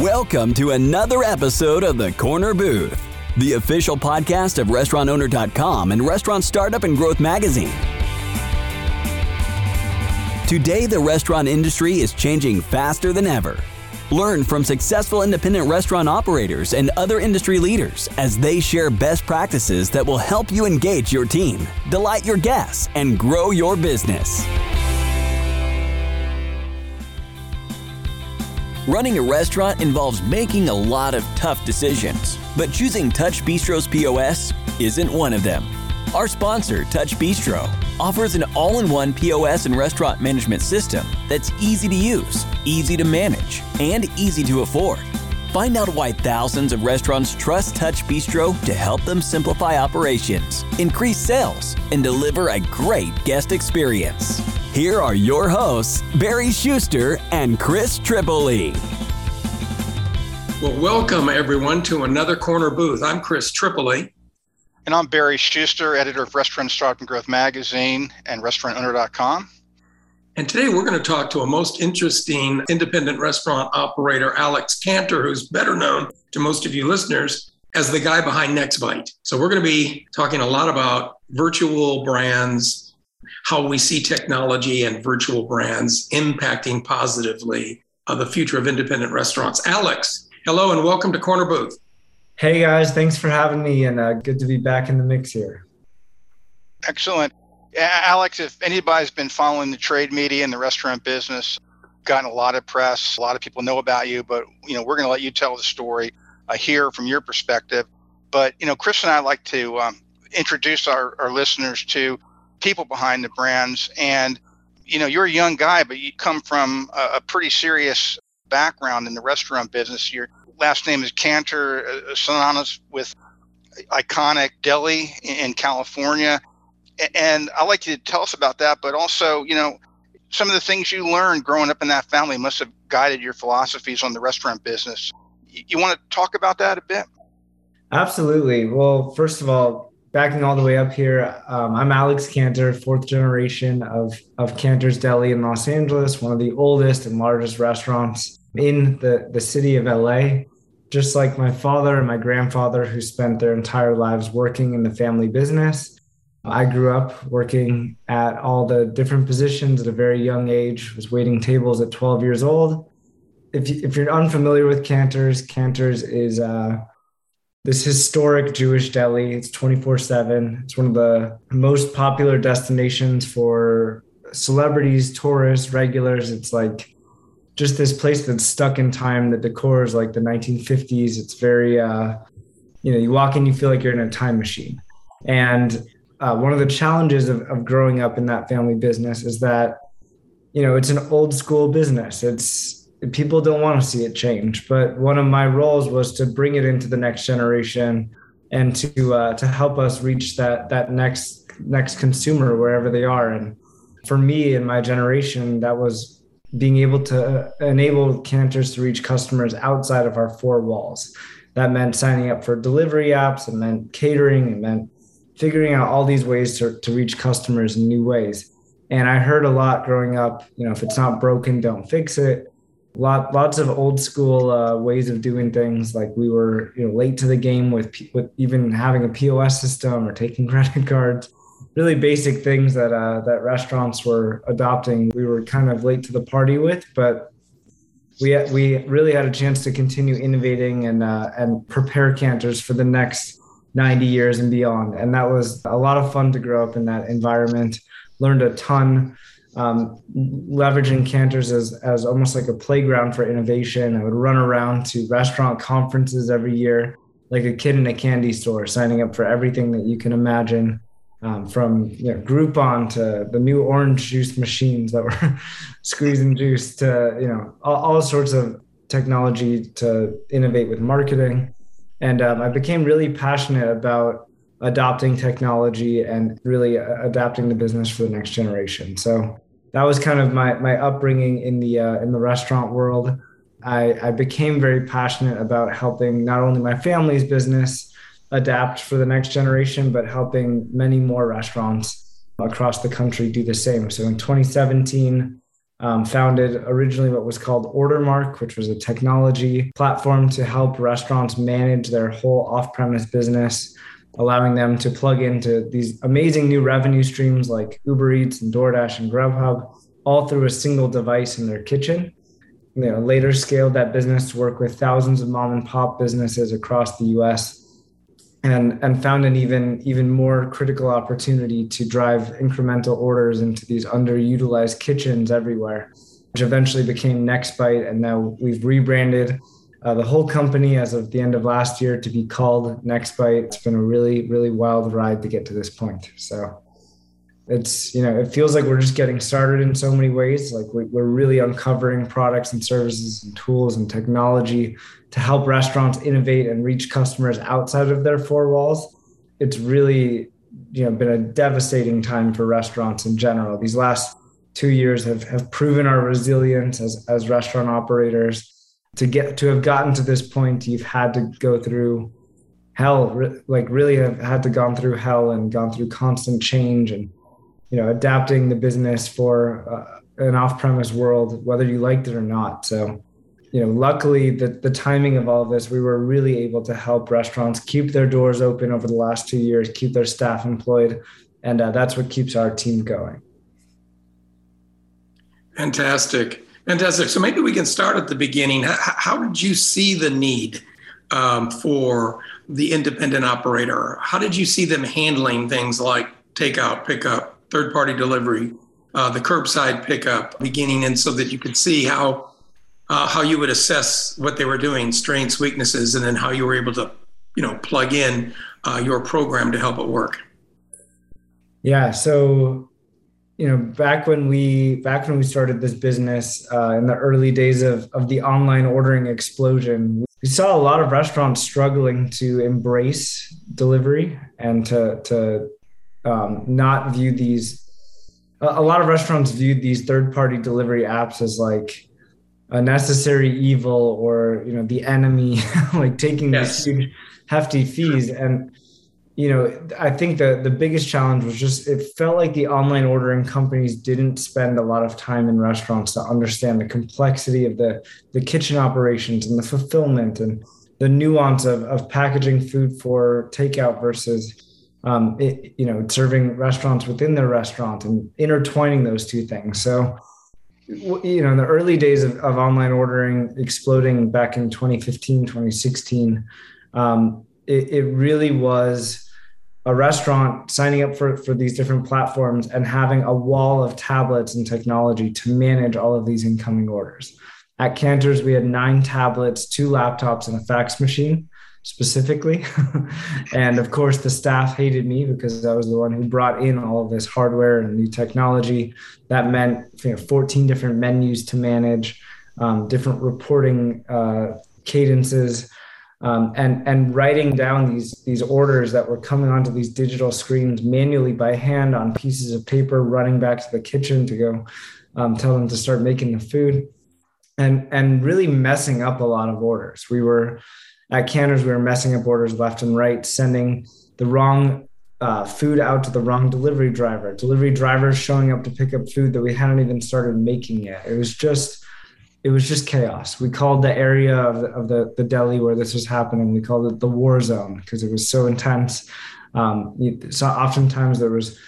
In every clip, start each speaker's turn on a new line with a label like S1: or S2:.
S1: Welcome to another episode of The Corner Booth, the official podcast of RestaurantOwner.com and Restaurant Startup and Growth Magazine. Today, the restaurant industry is changing faster than ever. Learn from successful independent restaurant operators and other industry leaders as they share best practices that will help you engage your team, delight your guests, and grow your business. Running a restaurant involves making a lot of tough decisions, but choosing TouchBistro's POS isn't one of them. Our sponsor, TouchBistro, offers an all in one POS and restaurant management system that's easy to use, easy to manage, and easy to afford. Find out why thousands of restaurants trust TouchBistro to help them simplify operations, increase sales, and deliver a great guest experience. Here are your hosts, Barry Schuster and Chris Tripoli.
S2: Well, welcome everyone to another corner booth. I'm Chris Tripoli.
S3: And I'm Barry Schuster, editor of Restaurant Startup and Growth Magazine and RestaurantOwner.com.
S2: And today we're going to talk to a most interesting independent restaurant operator, Alex Canter, who's better known to most of you listeners as the guy behind NextBite. So we're going to be talking a lot about virtual brands, how we see technology and virtual brands impacting positively uh, the future of independent restaurants. Alex, hello and welcome to Corner Booth.
S4: Hey guys, thanks for having me and uh, good to be back in the mix here.
S3: Excellent. Alex, if anybody's been following the trade media and the restaurant business, gotten a lot of press, a lot of people know about you, but you know, we're going to let you tell the story uh, here from your perspective. But you know, Chris and I like to um, introduce our, our listeners to people behind the brands. And you know, you're a young guy, but you come from a, a pretty serious background in the restaurant business. Your last name is Canter, uh, synonymous with iconic deli in California and I'd like you to tell us about that, but also, you know, some of the things you learned growing up in that family must have guided your philosophies on the restaurant business. You want to talk about that a bit?
S4: Absolutely. Well, first of all, backing all the way up here, um, I'm Alex Canter, fourth generation of, of Canter's Deli in Los Angeles, one of the oldest and largest restaurants in the, the city of LA. Just like my father and my grandfather, who spent their entire lives working in the family business, I grew up working at all the different positions at a very young age, was waiting tables at 12 years old. If, you, if you're unfamiliar with Canter's, Canter's is uh, this historic Jewish deli. It's 24 7. It's one of the most popular destinations for celebrities, tourists, regulars. It's like just this place that's stuck in time. The decor is like the 1950s. It's very, uh, you know, you walk in, you feel like you're in a time machine. And uh, one of the challenges of, of growing up in that family business is that you know it's an old school business it's people don't want to see it change but one of my roles was to bring it into the next generation and to uh, to help us reach that that next next consumer wherever they are and for me and my generation that was being able to enable Canter's to reach customers outside of our four walls that meant signing up for delivery apps it meant catering it meant figuring out all these ways to, to reach customers in new ways. And I heard a lot growing up, you know, if it's not broken, don't fix it. Lot, lots of old school uh, ways of doing things. Like we were, you know, late to the game with with even having a POS system or taking credit cards. Really basic things that uh, that restaurants were adopting. We were kind of late to the party with, but we we really had a chance to continue innovating and uh, and prepare Canter's for the next 90 years and beyond. And that was a lot of fun to grow up in that environment. Learned a ton, um, leveraging Canter's as, as almost like a playground for innovation. I would run around to restaurant conferences every year, like a kid in a candy store, signing up for everything that you can imagine. Um, from you know, Groupon to the new orange juice machines that were squeezing juice to you know all, all sorts of technology to innovate with marketing and um, I became really passionate about adopting technology and really uh, adapting the business for the next generation. So that was kind of my my upbringing in the uh, in the restaurant world. I, I became very passionate about helping not only my family's business adapt for the next generation, but helping many more restaurants across the country do the same. So in 2017, um, founded originally what was called Ordermark, which was a technology platform to help restaurants manage their whole off premise business, allowing them to plug into these amazing new revenue streams like Uber Eats and DoorDash and Grubhub, all through a single device in their kitchen. You know, later scaled that business to work with thousands of mom and pop businesses across the US and and found an even even more critical opportunity to drive incremental orders into these underutilized kitchens everywhere which eventually became nextbite and now we've rebranded uh, the whole company as of the end of last year to be called nextbite it's been a really really wild ride to get to this point so it's you know it feels like we're just getting started in so many ways like we're really uncovering products and services and tools and technology to help restaurants innovate and reach customers outside of their four walls. It's really you know been a devastating time for restaurants in general. These last two years have, have proven our resilience as, as restaurant operators. To get to have gotten to this point, you've had to go through hell, like really have had to gone through hell and gone through constant change and you know adapting the business for uh, an off-premise world, whether you liked it or not. So you know, luckily the, the timing of all of this, we were really able to help restaurants keep their doors open over the last two years, keep their staff employed. And uh, that's what keeps our team going.
S2: Fantastic. Fantastic. So maybe we can start at the beginning. How, how did you see the need um, for the independent operator? How did you see them handling things like takeout, pickup, third party delivery, uh, the curbside pickup beginning? And so that you could see how uh, how you would assess what they were doing, strengths, weaknesses, and then how you were able to, you know, plug in uh, your program to help it work.
S4: Yeah. So, you know, back when we back when we started this business uh, in the early days of of the online ordering explosion, we saw a lot of restaurants struggling to embrace delivery and to to um, not view these. A lot of restaurants viewed these third party delivery apps as like a necessary evil or you know the enemy like taking yes. these huge hefty fees and you know i think the the biggest challenge was just it felt like the online ordering companies didn't spend a lot of time in restaurants to understand the complexity of the the kitchen operations and the fulfillment and the nuance of, of packaging food for takeout versus um, it, you know serving restaurants within their restaurant and intertwining those two things. So you know in the early days of, of online ordering exploding back in 2015 2016 um, it, it, really was a restaurant signing up for, for these different platforms and having a wall of tablets and technology to manage all of these incoming orders at Canter's we had nine tablets two laptops and a fax machine specifically. and of course, the staff hated me because I was the one who brought in all of this hardware and new technology. That meant you know, 14 different menus to manage, um, different reporting uh, cadences. Um, and and writing down these these orders that were coming onto these digital screens manually by hand on pieces of paper, running back to the kitchen to go um, tell them to start making the food, and and really messing up a lot of orders. We were at Canter's, we were messing up orders left and right, sending the wrong uh, food out to the wrong delivery driver. Delivery drivers showing up to pick up food that we hadn't even started making yet. It was just, it was just chaos. We called the area of the, of the, the deli where this was happening. We called it the war zone because it was so intense. Um, so oftentimes there was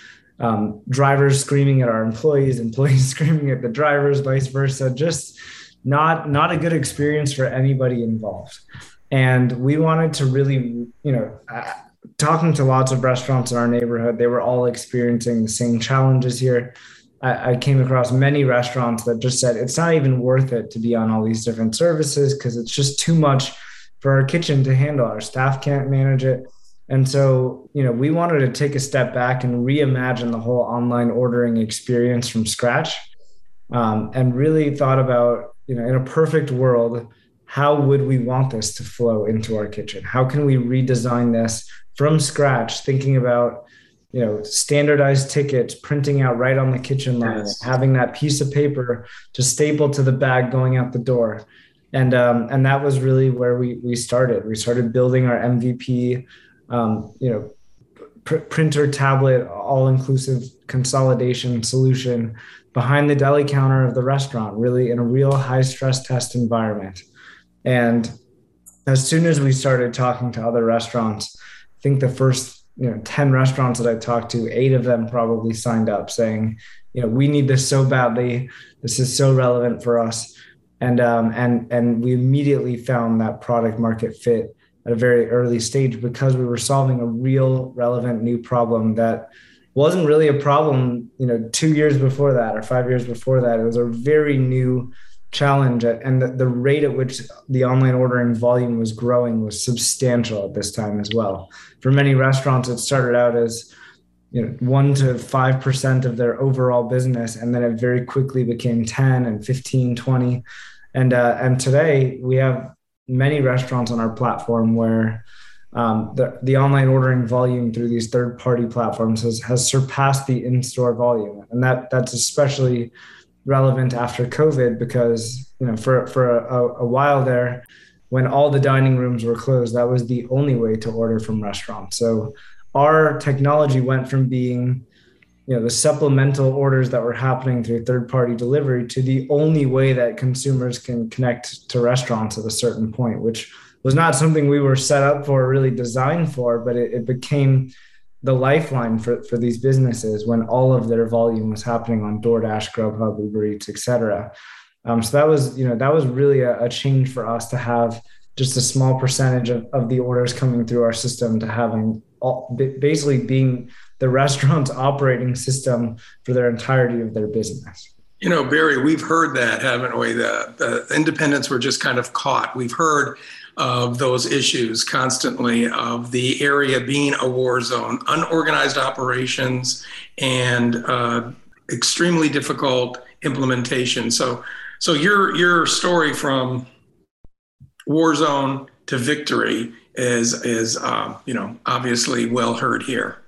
S4: um, drivers screaming at our employees, employees screaming at the drivers, vice versa. Just not not a good experience for anybody involved. And we wanted to really, you know, uh, talking to lots of restaurants in our neighborhood, they were all experiencing the same challenges here. I, I came across many restaurants that just said it's not even worth it to be on all these different services because it's just too much for our kitchen to handle. Our staff can't manage it. And so, you know, we wanted to take a step back and reimagine the whole online ordering experience from scratch um, and really thought about, you know, in a perfect world, how would we want this to flow into our kitchen? How can we redesign this from scratch, thinking about you know standardized tickets printing out right on the kitchen line yes. having that piece of paper to staple to the bag going out the door and um, and that was really where we we started we started building our mvp um, you know pr- printer, tablet, all inclusive consolidation solution behind the deli counter of the restaurant, really in a real high stress test environment. And as soon as we started talking to other restaurants, I think the first you know 10 restaurants that I talked to, eight of them probably signed up saying, you know, we need this so badly. This is so relevant for us. And um, and and we immediately found that product market fit at a very early stage because we were solving a real relevant new problem that wasn't really a problem you know two years before that or five years before that it was a very new challenge and the, the rate at which the online ordering volume was growing was substantial at this time as well. For many restaurants it started out as you know one to five percent of their overall business and then it very quickly became 10 and 15 20 and uh, and today we have many restaurants on our platform where um, the, the online ordering volume through these third party platforms has, has surpassed the in-store volume. And that that's especially relevant after covid because you know for for a, a while there when all the dining rooms were closed that was the only way to order from restaurants. So our technology went from being you know the supplemental orders that were happening through third party delivery to the only way that consumers can connect to restaurants at a certain point which was not something we were set up for really designed for but it, it became the lifeline for, for these businesses when all of their volume was happening on DoorDash, Grubhub, Uber Eats, etc. Um, so that was, you know, that was really a, a, change for us to have just a small percentage of, of the orders coming through our system to having all, basically being the restaurant's operating system for their entirety of their business.
S2: You know, Barry, we've heard that, haven't we? The, the independents were just kind of caught. We've heard of those issues constantly of the area being a war zone, unorganized operations, and uh, extremely difficult implementation. So, so your your story from war zone to victory is is um, you know obviously well heard here.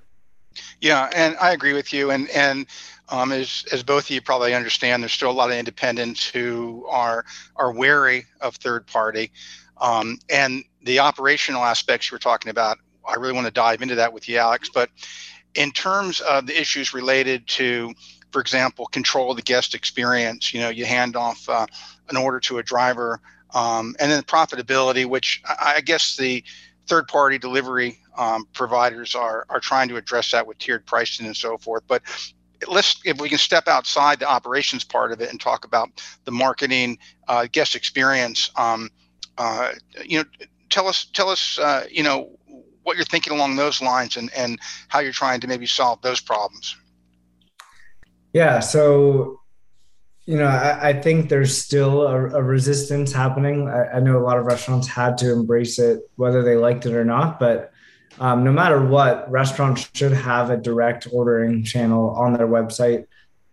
S3: Yeah, and I agree with you. And and um, as as both of you probably understand, there's still a lot of independents who are are wary of third party, um, and the operational aspects you were talking about. I really want to dive into that with you, Alex. But in terms of the issues related to, for example, control of the guest experience, you know, you hand off uh, an order to a driver, um, and then profitability, which I, I guess the third party delivery um, providers are are trying to address that with tiered pricing and so forth. But let's if we can step outside the operations part of it and talk about the marketing uh, guest experience. Um, uh, you know, tell us tell us uh, you know what you're thinking along those lines and and how you're trying to maybe solve those problems.
S4: Yeah. So you know, I, I, think there's still a, a resistance happening. I, I, know a lot of restaurants had to embrace it, whether they liked it or not. But um, no matter what, restaurants should have a direct ordering channel on their website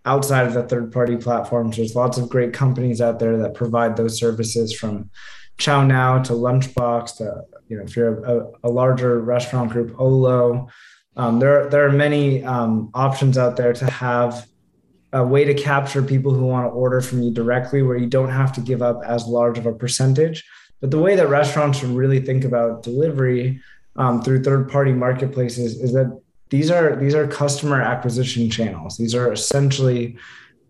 S4: outside of the third party platforms. There's lots of great companies out there that provide those services from ChowNow to Lunchbox to, you know, if you're a, a larger restaurant group, Olo. Um, there, there are many um, options out there to have a way to capture people who want to order from you directly where you don't have to give up as large of a percentage. But the way that restaurants should really think about delivery um, through third party marketplaces is that these are these are customer acquisition channels. These are essentially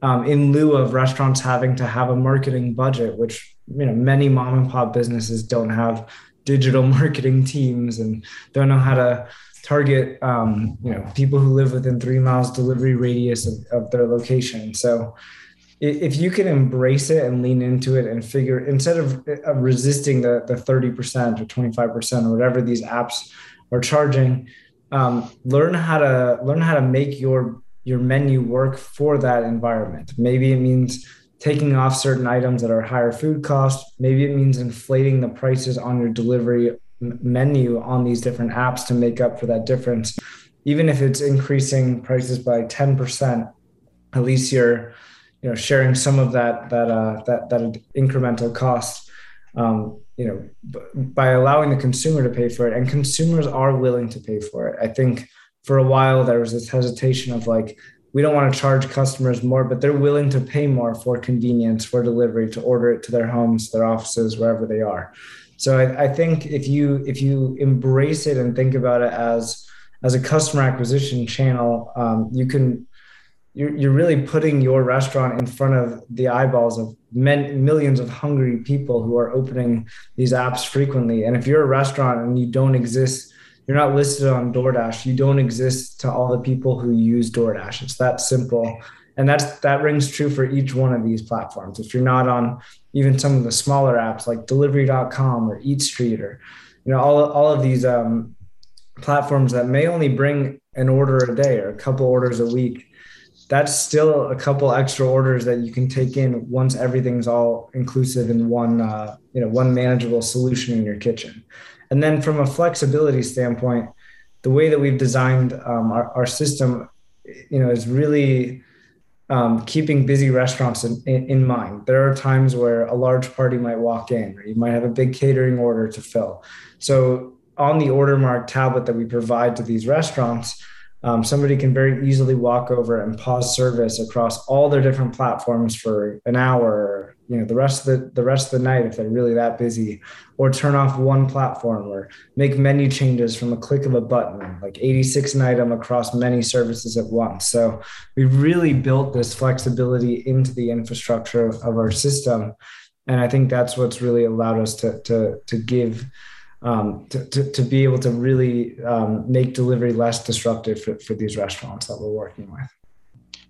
S4: um, in lieu of restaurants having to have a marketing budget, which you know many mom and pop businesses don't have digital marketing teams and don't know how to target um, you know people who live within three miles delivery radius of, of their location. So if you can embrace it and lean into it and figure instead of, of resisting the, the 30% or 25% or whatever these apps are charging um, learn how to learn how to make your your menu work for that environment. Maybe it means taking off certain items that are higher food cost. Maybe it means inflating the prices on your delivery menu on these different apps to make up for that difference. Even if it's increasing prices by 10%, at least you're you know sharing some of that that uh, that that incremental cost um, you know b- by allowing the consumer to pay for it. And consumers are willing to pay for it. I think for a while there was this hesitation of like we don't want to charge customers more but they're willing to pay more for convenience for delivery to order it to their homes their offices wherever they are so I, I think if you if you embrace it and think about it as as a customer acquisition channel, um, you can you're, you're really putting your restaurant in front of the eyeballs of men, millions of hungry people who are opening these apps frequently. And if you're a restaurant and you don't exist, you're not listed on DoorDash, you don't exist to all the people who use DoorDash. It's that simple. And that's that rings true for each one of these platforms. If you're not on even some of the smaller apps like delivery.com or EatStreet or you know all, all of these um, platforms that may only bring an order a day or a couple orders a week that's still a couple extra orders that you can take in once everything's all inclusive in one uh, you know one manageable solution in your kitchen and then from a flexibility standpoint the way that we've designed um, our, our system you know is really um, keeping busy restaurants in, in, in, mind. There are times where a large party might walk in or you might have a big catering order to fill. So on the Ordermark tablet that we provide to these restaurants um, somebody can very easily walk over and pause service across all their different platforms for an hour you know the rest of the the rest of the night if they're really that busy or turn off one platform or make menu changes from a click of a button like 86 an item across many services at once so we really built this flexibility into the infrastructure of our system and i think that's what's really allowed us to to to give um, to, to, to, be able to really um, make delivery less disruptive for, for these restaurants that we're working with.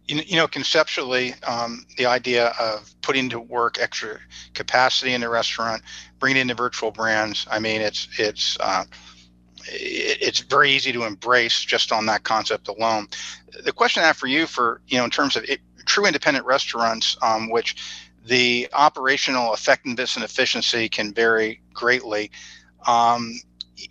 S3: You know, conceptually, um, the idea of putting to work extra capacity in the restaurant, bringing in the virtual brands. I mean, it's it's uh, it's very easy to embrace just on that concept alone. The question I have for you, for you know, in terms of it, true independent restaurants, um, which the operational effectiveness and efficiency can vary greatly um,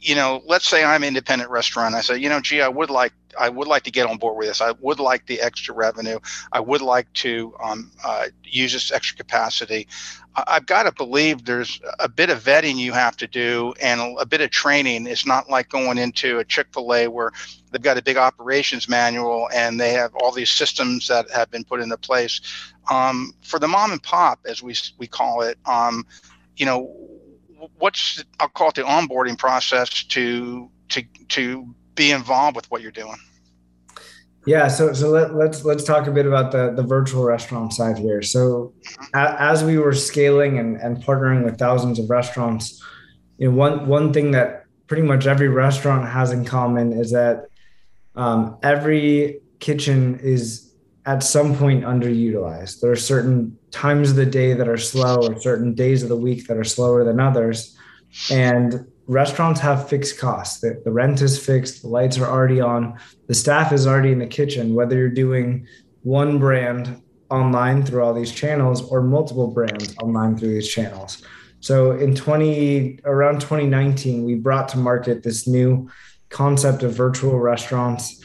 S3: you know, let's say I'm independent restaurant. I say, you know, gee, I would like I would like to get on board with this. I would like the extra revenue. I would like to um, uh, use this extra capacity. I've got to believe there's a bit of vetting you have to do and a, bit of training. It's not like going into a Chick fil A where they've got a big operations manual and they have all these systems that have been put into place. Um, for the mom and pop, as we, we call it, um, you know, what's I'll call it the onboarding process to to to be involved with what you're doing?
S4: Yeah, so so let, us let's, let's talk a bit about the the virtual restaurant side here. So a, as we were scaling and, and partnering with thousands of restaurants, you know, one one thing that pretty much every restaurant has in common is that um, every kitchen is at some point underutilized. There are certain times of the day that are slow or certain days of the week that are slower than others. And restaurants have fixed costs. The, the rent is fixed, the lights are already on, the staff is already in the kitchen, whether you're doing one brand online through all these channels or multiple brands online through these channels. So in 20 around 2019, we brought to market this new concept of virtual restaurants.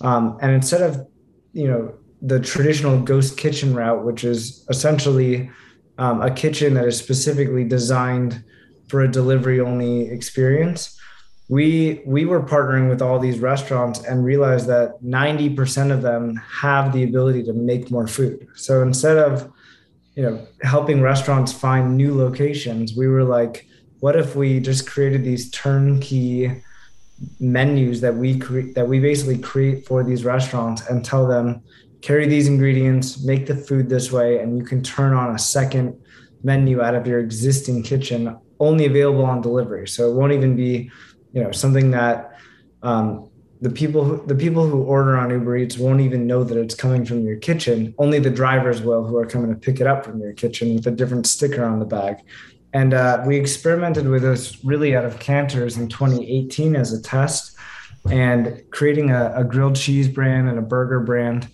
S4: Um, and instead of you know the traditional ghost kitchen route, which is essentially um, a kitchen that is specifically designed for a delivery only experience. We we were partnering with all these restaurants and realized that 90% of them have the ability to make more food. So instead of you know helping restaurants find new locations, we were like, what if we just created these turnkey menus that we create that we basically create for these restaurants and tell them carry these ingredients, make the food this way, and you can turn on a second menu out of your existing kitchen, only available on delivery. So it won't even be, you know, something that um, the people who, the people who order on Uber Eats won't even know that it's coming from your kitchen. Only the drivers will, who are coming to pick it up from your kitchen with a different sticker on the bag. And uh, we experimented with this really out of Canter's in 2018 as a test, and creating a, a grilled cheese brand and a burger brand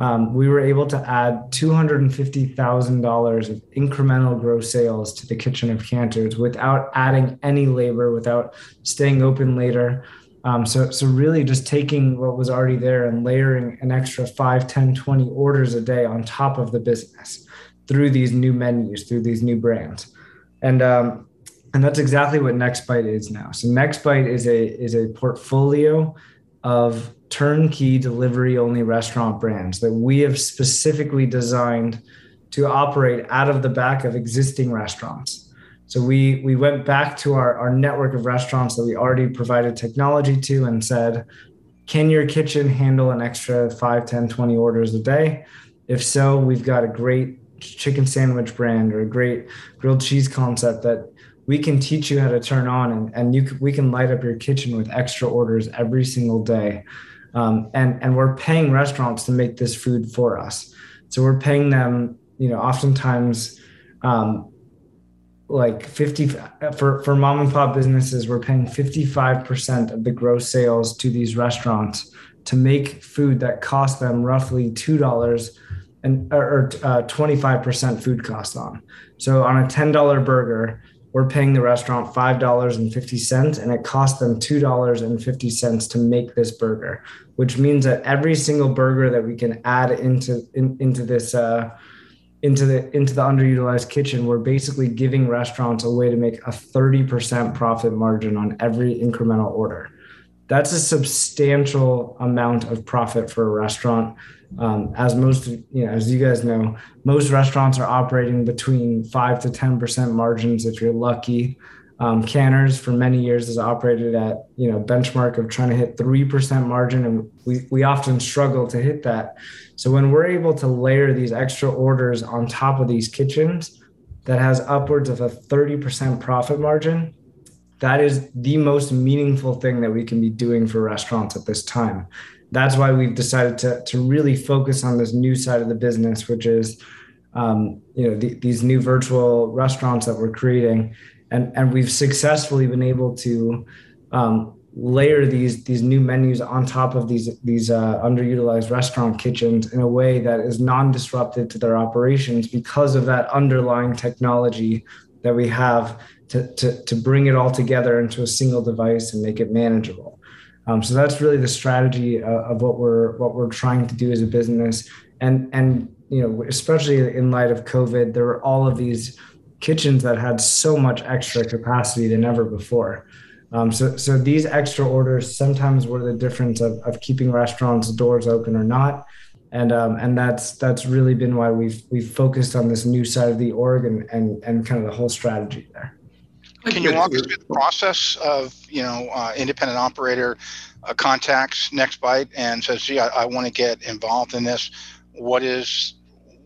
S4: um, we were able to add $250,000 of incremental gross sales to the kitchen of Canter's without adding any labor, without staying open later. Um, so, so really just taking what was already there and layering an extra 5, 10, 20 orders a day on top of the business through these new menus, through these new brands. And, um, and that's exactly what NextBite is now. So NextBite is a, is a portfolio of turnkey delivery only restaurant brands that we have specifically designed to operate out of the back of existing restaurants. So we we went back to our, our network of restaurants that we already provided technology to and said, can your kitchen handle an extra 5 10 20 orders a day if so we've got a great chicken sandwich brand or a great grilled cheese concept that we can teach you how to turn on and, and you we can light up your kitchen with extra orders every single day. Um, and and we're paying restaurants to make this food for us. So we're paying them you know oftentimes um, like 50 for, for mom and pop businesses we're paying 55% of the gross sales to these restaurants to make food that costs them roughly $2 and or uh, 25% food cost on. So on a $10 burger we're paying the restaurant $5.50 and it costs them $2.50 to make this burger which means that every single burger that we can add into in, into this uh, into the into the underutilized kitchen we're basically giving restaurants a way to make a 30% profit margin on every incremental order. That's a substantial amount of profit for a restaurant um, as most you know as you guys know most restaurants are operating between 5 to 10% margins if you're lucky um, Canter's for many years has operated at you know benchmark of trying to hit three percent margin, and we we often struggle to hit that. So when we're able to layer these extra orders on top of these kitchens, that has upwards of a thirty percent profit margin. That is the most meaningful thing that we can be doing for restaurants at this time. That's why we've decided to to really focus on this new side of the business, which is um, you know the, these new virtual restaurants that we're creating and and we've successfully been able to um, layer these these new menus on top of these these uh, underutilized restaurant kitchens in a way that is non-disruptive to their operations because of that underlying technology that we have to, to, to bring it all together into a single device and make it manageable. Um, so that's really the strategy uh, of what we're what we're trying to do as a business. And and you know especially in light of COVID, there were all of these kitchens that had so much extra capacity than ever before. Um, so, so these extra orders sometimes were the difference of, of keeping restaurants doors open or not, and um, and that's that's really been why we've we've focused on this new side of the org and and, and kind of the whole strategy there.
S3: Can you walk us through the process of you know uh, independent operator uh, contacts NextBite and says, "Gee, I, I want to get involved in this." What is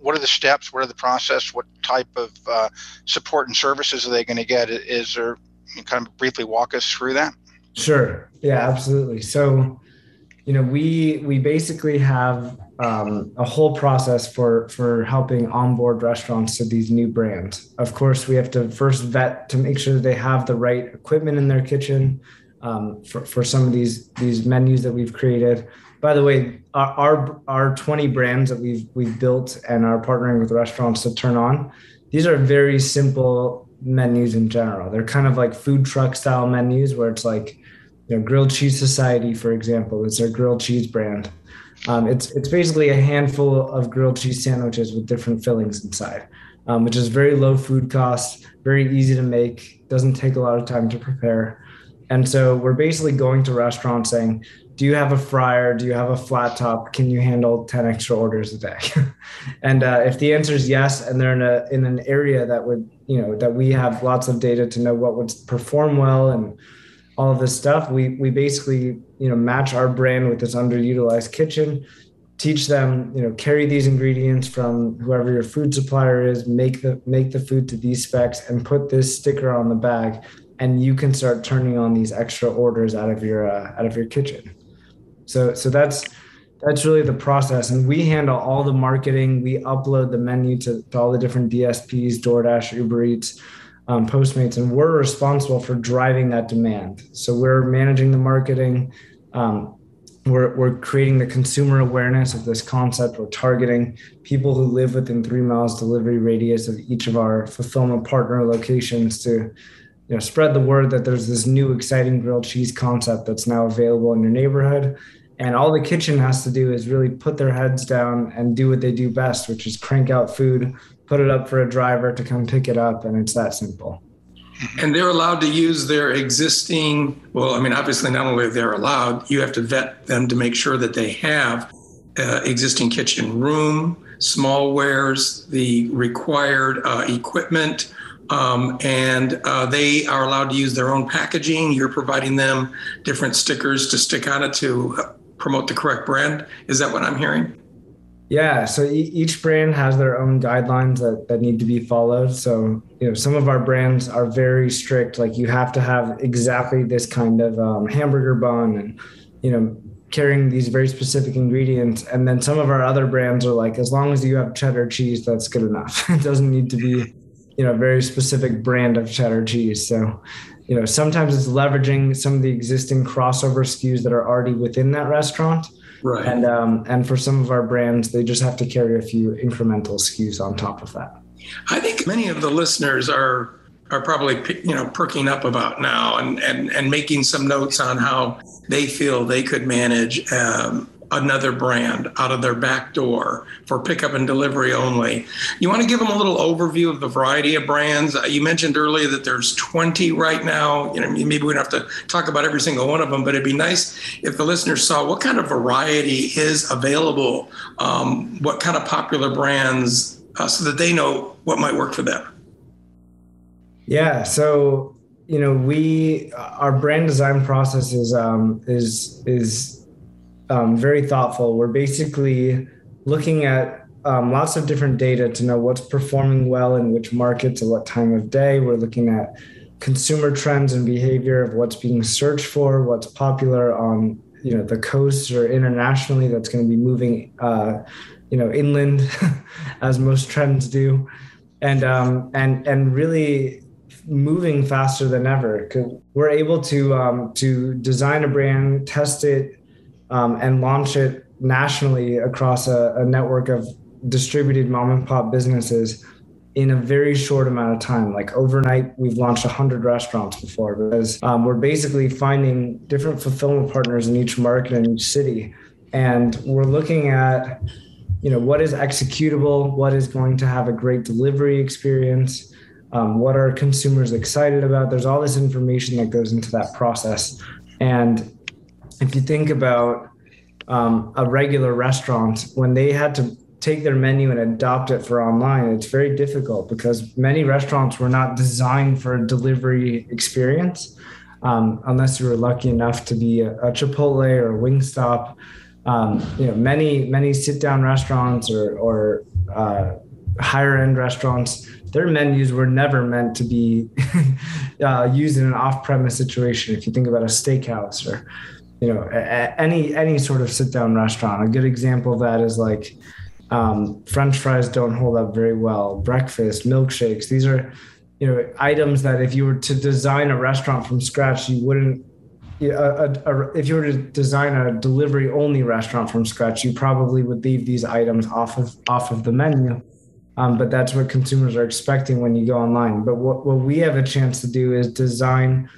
S3: what are the steps? What are the process? What type of uh, support and services are they going to get? Is there kind of briefly walk us through that?
S4: Sure. Yeah, absolutely. So, you know, we we basically have um, a whole process for for helping onboard restaurants to these new brands. Of course, we have to first vet to make sure that they have the right equipment in their kitchen um, for for some of these these menus that we've created by the way, our, our, our 20 brands that we've we've built and are partnering with restaurants to turn on, these are very simple menus in general. They're kind of like food truck style menus where it's like, you know, Grilled Cheese Society, for example, is their grilled cheese brand. Um, it's it's basically a handful of grilled cheese sandwiches with different fillings inside, um, which is very low food cost, very easy to make, doesn't take a lot of time to prepare. And so we're basically going to restaurants saying, do you have a fryer? Do you have a flat top? Can you handle 10 extra orders a day? and uh, if the answer is yes, and they're in a in an area that would, you know, that we have lots of data to know what would perform well and all of this stuff, we we basically, you know, match our brand with this underutilized kitchen, teach them, you know, carry these ingredients from whoever your food supplier is, make the make the food to these specs and put this sticker on the bag and you can start turning on these extra orders out of your uh, out of your kitchen. So so that's that's really the process. And we handle all the marketing. We upload the menu to, to all the different DSPs, DoorDash, Uber Eats, um, Postmates, and we're responsible for driving that demand. So we're managing the marketing. Um, we're, we're creating the consumer awareness of this concept. We're targeting people who live within three miles delivery radius of each of our fulfillment partner locations to you know spread the word that there's this new exciting grilled cheese concept that's now available in your neighborhood and all the kitchen has to do is really put their heads down and do what they do best which is crank out food put it up for a driver to come pick it up and it's that simple
S2: and they're allowed to use their existing well i mean obviously not only they're allowed you have to vet them to make sure that they have uh, existing kitchen room smallwares the required uh, equipment um, and uh, they are allowed to use their own packaging. You're providing them different stickers to stick on it to promote the correct brand. Is that what I'm hearing?
S4: Yeah, so each brand has their own guidelines that, that need to be followed. So, you know, some of our brands are very strict, like you have to have exactly this kind of um, hamburger bun and, you know, carrying these very specific ingredients. And then some of our other brands are like, as long as you have cheddar cheese, that's good enough. it doesn't need to be, you know, a very specific brand of cheddar cheese. So, you know, sometimes it's leveraging some of the existing crossover SKUs that are already within that restaurant
S2: Right.
S4: And um, and for some of our brands, they just have to carry a few incremental SKUs on top of that.
S2: I think many of the listeners are are probably you know perking up about now and and and making some notes on how they feel they could manage um, another brand out of their back door for pickup and delivery only. You want to give them a little overview of the variety of brands? Uh, you mentioned earlier that there's 20 right now. You know, maybe we don't have to talk about every single one of them, but it'd be nice if the listeners saw what kind of variety is available, um, what kind of popular brands, uh, so that they know what might work for them.
S4: Yeah. So you know, we our brand design process is um, is is um, very thoughtful. We're basically looking at um, lots of different data to know what's performing well in which markets at what time of day. We're looking at consumer trends and behavior of what's being searched for, what's popular on you know the coast or internationally. That's going to be moving, uh, you know, inland, as most trends do, and um, and and really moving faster than ever. We're able to um, to design a brand, test it um, and launch it nationally across a, a, network of distributed mom and pop businesses in a very short amount of time. Like overnight, we've launched 100 restaurants before because um, we're basically finding different fulfillment partners in each market and each city. And we're looking at, you know, what is executable, what is going to have a great delivery experience, um, what are consumers excited about. There's all this information that goes into that process. And if you think about um, a regular restaurant, when they had to take their menu and adopt it for online, it's very difficult because many restaurants were not designed for a delivery experience. Um, unless you were lucky enough to be a, a Chipotle or a Wingstop, um, you know, many many sit down restaurants or, or uh, higher end restaurants, their menus were never meant to be uh, used in an off premise situation. If you think about a steakhouse or you know any any sort of sit down restaurant. A good example of that is like um, french fries don't hold up very well. Breakfast milkshakes these are you know items that if you were to design a restaurant from scratch you wouldn't a, a, a, if you were to design a delivery only restaurant from scratch you probably would leave these items off of off of the menu. Um, but that's what consumers are expecting when you go online. But what, what we have a chance to do is design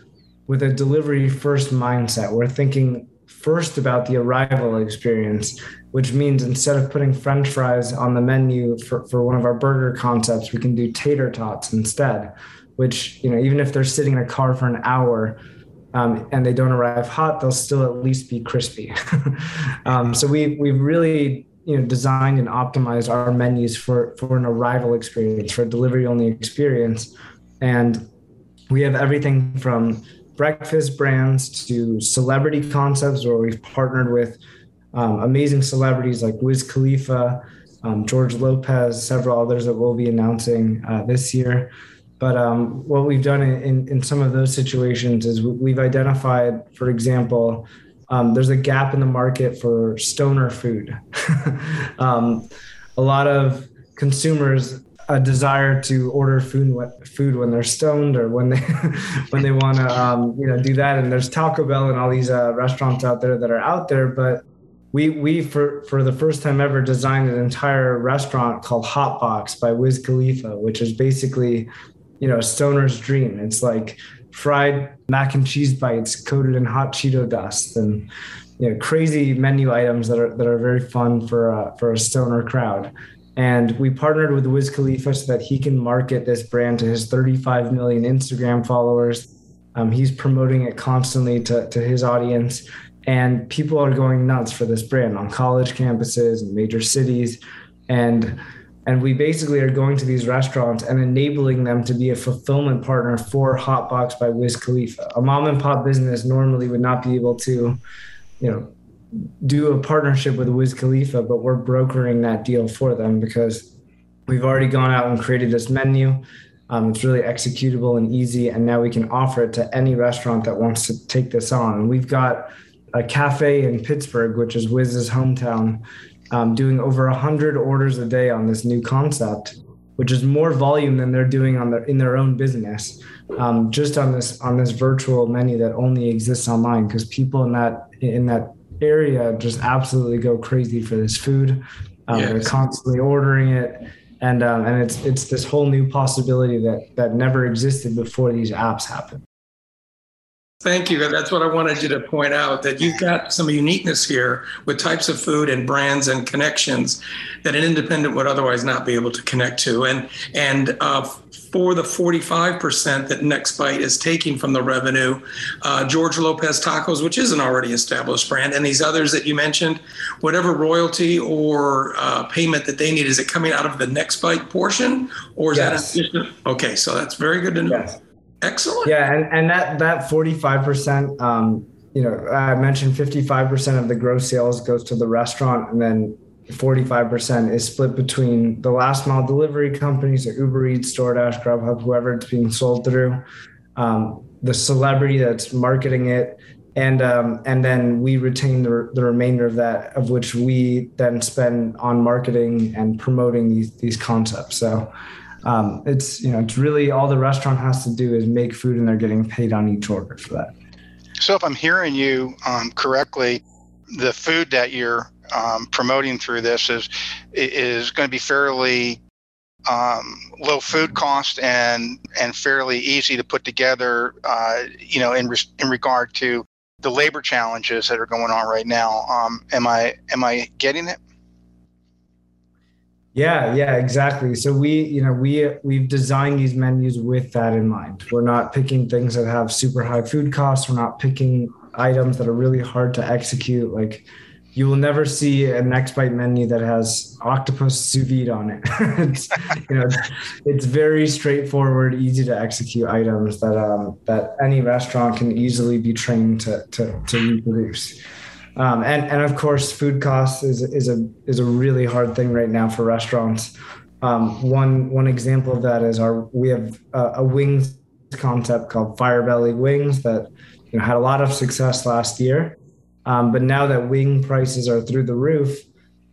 S4: with a delivery first mindset. We're thinking first about the arrival experience, which means instead of putting french fries on the menu for, for one of our burger concepts, we can do tater tots instead, which, you know, even if they're sitting in a car for an hour, um, and they don't arrive hot, they'll still at least be crispy. um, so we we've really you know designed and optimized our menus for for an arrival experience, for a delivery only experience, and we have everything from breakfast brands to celebrity concepts where we've partnered with um, amazing celebrities like Wiz Khalifa, um, George Lopez, several others that we'll be announcing uh, this year. But um, what we've done in, in some of those situations is we've identified, for example, um, there's a gap in the market for stoner food. Um, a lot of consumers a desire to order food food when they're stoned or when they when they want to um, you know do that. And there's Taco Bell and all these uh, restaurants out there that are out there but we we for for the first time ever designed an entire restaurant called Hot Box by Wiz Khalifa which is basically you know a stoner's dream. It's like fried mac and cheese bites coated in hot Cheeto dust and you know crazy menu items that are that are very fun for uh, for a stoner crowd and we partnered with Wiz Khalifa so that he can market this brand to his 35 million Instagram followers. Um, he's promoting it constantly to, to his audience. And people are going nuts for this brand on college campuses and major cities. And and we basically are going to these restaurants and enabling them to be a fulfillment partner for Hotbox by Wiz Khalifa. A mom and pop business normally would not be able to, you know, do a partnership with Wiz Khalifa, but we're brokering that deal for them because we've already gone out and created this menu. Um, it's really executable and easy, and now we can offer it to any restaurant that wants to take this on. We've got a cafe in Pittsburgh, which is Wiz's hometown, um, doing over 100 orders a day on this new concept which is more volume than they're doing on their in their own business um, just on this on this virtual menu that only exists online because people in that in that area just absolutely go crazy for this food. Um, yes. they're constantly ordering it. And um, and it's it's this whole new possibility that that never existed before these apps happened
S2: Thank you. That's what I wanted you to point out that you've got some uniqueness here with types of food and brands and connections that an independent would otherwise not be able to connect to. And and uh, for the 45% that NextBite is taking from the revenue, uh, George Lopez Tacos, which is an already established brand, and these others that you mentioned, whatever royalty or uh, payment that they need, is it coming out of the NextBite portion, or is yes. that okay? So that's very good to know. Yes. Excellent.
S4: Yeah, and, and that that 45%, um, you know, I mentioned 55% of the gross sales goes to the restaurant and then 45% is split between the last mile delivery companies, so Uber Eats, DoorDash, Grubhub, whoever it's being sold through, um, the celebrity that's marketing it, and um, and then we retain the, the remainder of that, of which we then spend on marketing and promoting these these concepts. So um, it's you know it's really all the restaurant has to do is make food and they're getting paid on each order for that.
S3: So if i'm hearing you um, correctly the food that you're um, promoting through this is is going to be fairly um, low food cost and and fairly easy to put together uh, you know in re- in regard to the labor challenges that are going on right now. Um, am i am i getting it
S4: yeah, yeah, exactly. So we, you know, we we've designed these menus with that in mind. We're not picking things that have super high food costs. We're not picking items that are really hard to execute. Like you will never see a NextBite menu that has octopus sous vide on it. it's, you know, it's very straightforward, easy to execute items that um, that any restaurant can easily be trained to to, to reproduce. Um, and and of course, food costs is is a is a really hard thing right now for restaurants. Um, one one example of that is our we have a, a wings concept called Fire Belly Wings that you know, had a lot of success last year. Um, but now that wing prices are through the roof,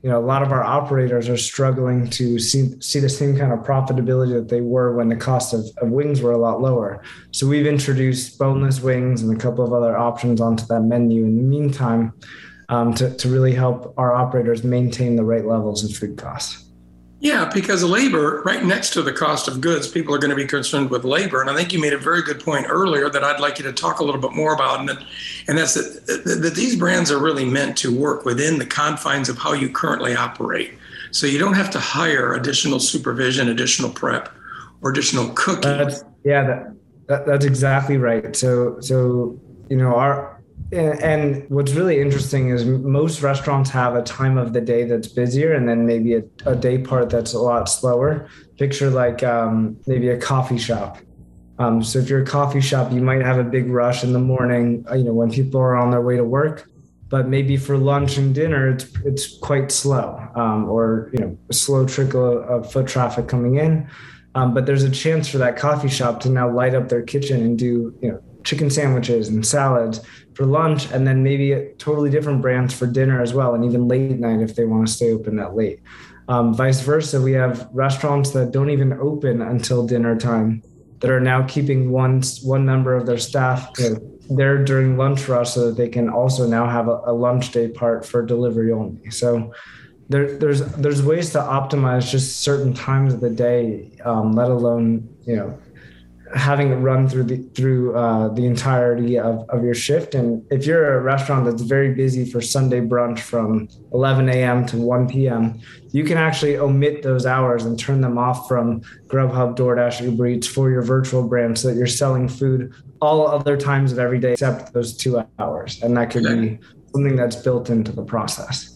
S4: you know, a lot of our operators are struggling to see, see the same kind of profitability that they were when the cost of, of wings were a lot lower. So we've introduced boneless wings and a couple of other options onto that menu in the meantime um, to, to really help our operators maintain the right levels of food costs.
S2: Yeah, because labor, right next to the cost of goods, people are going to be concerned with labor. And I think you made a very good point earlier that I'd like you to talk a little bit more about. And, that, and that's that, that, these brands are really meant to work within the confines of how you currently operate. So you don't have to hire additional supervision, additional prep, or additional cooking.
S4: That's, yeah, that, that, that's exactly right. So, so you know, our and what's really interesting is most restaurants have a time of the day that's busier and then maybe a, a day part that's a lot slower. Picture like um, maybe a coffee shop. Um, so if you're a coffee shop you might have a big rush in the morning uh, you know when people are on their way to work. But maybe for lunch and dinner it's it's quite slow um, or you know a slow trickle of foot traffic coming in. Um, but there's a chance for that coffee shop to now light up their kitchen and do you know chicken sandwiches and salads for lunch and then maybe totally different brands for dinner as well and even late night if they want to stay open that late. Um, vice versa we have restaurants that don't even open until dinner time that are now keeping one one member of their staff there during lunch rush so that they can also now have a, a lunch day part for delivery only. So there, there's there's ways to optimize just certain times of the day um, let alone you know having it run through the through uh, the entirety of, of your shift. And if you're a restaurant that's very busy for Sunday brunch from 11 a.m. to 1 p.m., you can actually omit those hours and turn them off from Grubhub, DoorDash, Uber Eats for your virtual brand, so that you're selling food all other times of every day except those two hours. And that could be something that's built into the process.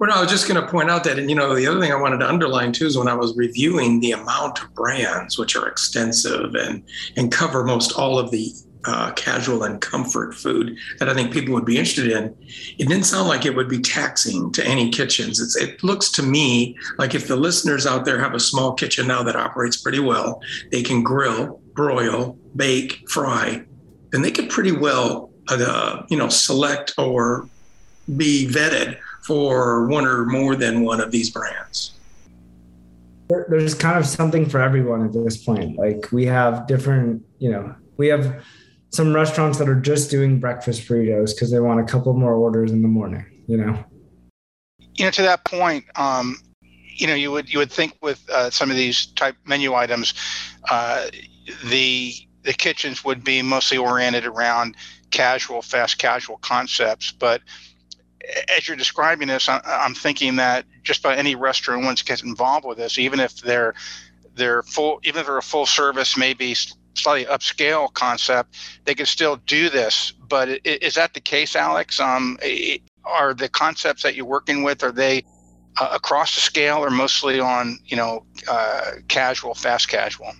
S2: Well, I was just going to point out that, and you know, the other thing I wanted to underline too is when I was reviewing the amount of brands, which are extensive and and cover most all of the uh, casual and comfort food that I think people would be interested in. It didn't sound like it would be taxing to any kitchens. It's, it looks to me like if the listeners out there have a small kitchen now that operates pretty well, they can grill, broil, bake, fry, then they could pretty well, uh, you know, select or be vetted for one or more than one of these brands
S4: there's kind of something for everyone at this point like we have different you know we have some restaurants that are just doing breakfast burritos because they want a couple more orders in the morning. You know.
S3: You know, to that point, um, you know, you would you would think with uh, some of these type menu items, uh, the the kitchens would be mostly oriented around casual, fast casual concepts. But as you're describing this, I'm thinking that just about any restaurant wants to get involved with this, even if they're they're full, even if they're a full service, maybe slightly upscale concept, they can still do this. But is that the case, Alex? Um, are the concepts that you're working with are they uh, across the scale or mostly on you know uh, casual, fast casual?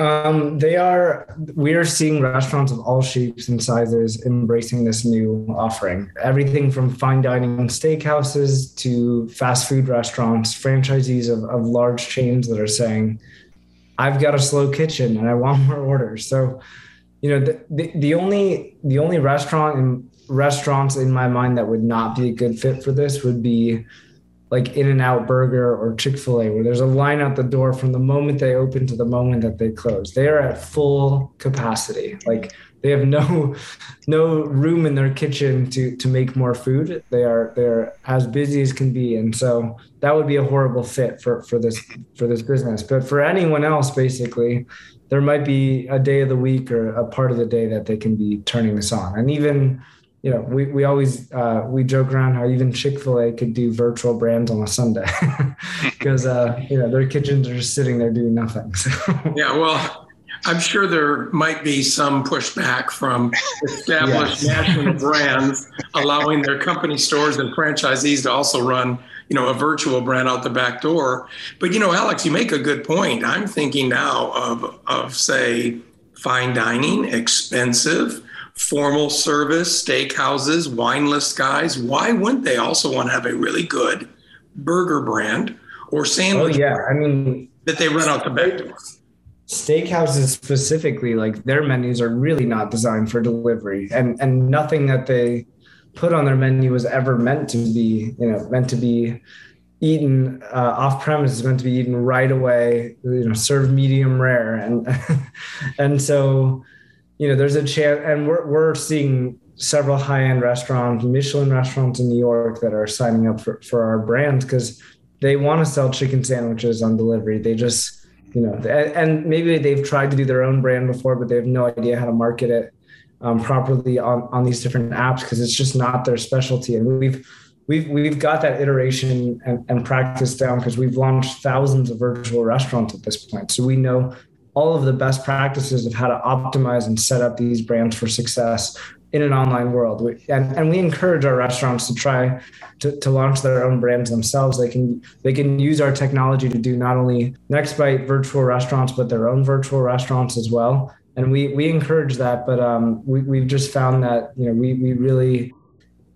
S4: Um, they are. We are seeing restaurants of all shapes and sizes embracing this new offering. Everything from fine dining steakhouses to fast food restaurants, franchisees of, of large chains that are saying, I've got a slow kitchen and I want more orders. So, you know, the, the, the only the only restaurant and restaurants in my mind that would not be a good fit for this would be like In and Out Burger or Chick fil A, where there's a line out the door from the moment they open to the moment that they close. They are at full capacity. Like they have no no room in their kitchen to to make more food. They are they're as busy as can be, and so that would be a horrible fit for for this for this business. But for anyone else, basically, there might be a day of the week or a part of the day that they can be turning this on, and even you know, we, we always uh, we joke around how even Chick Fil A could do virtual brands on a Sunday because uh, you know their kitchens are just sitting there doing nothing. So.
S2: Yeah, well, I'm sure there might be some pushback from established yes. national brands allowing their company stores and franchisees to also run, you know, a virtual brand out the back door. But you know, Alex, you make a good point. I'm thinking now of of say fine dining, expensive, formal service, steakhouses, wine list guys. Why wouldn't they also want to have a really good burger brand or sandwich?
S4: Oh yeah, I mean
S2: that they run out the back door
S4: steakhouses specifically like their menus are really not designed for delivery and and nothing that they put on their menu was ever meant to be you know meant to be eaten uh, off premise is meant to be eaten right away you know served medium rare and and so you know there's a chance and we're, we're seeing several high-end restaurants michelin restaurants in new york that are signing up for, for our brand because they want to sell chicken sandwiches on delivery they just you know, and maybe they've tried to do their own brand before, but they have no idea how to market it um, properly on, on these different apps because it's just not their specialty. And we've we've we've got that iteration and, and practice down because we've launched thousands of virtual restaurants at this point. So we know all of the best practices of how to optimize and set up these brands for success in an online world. And, and we encourage our restaurants to try to, to launch their own brands themselves. They can they can use our technology to do not only NextBite virtual restaurants, but their own virtual restaurants as well. And we we encourage that, but um, we, we've just found that you know we we really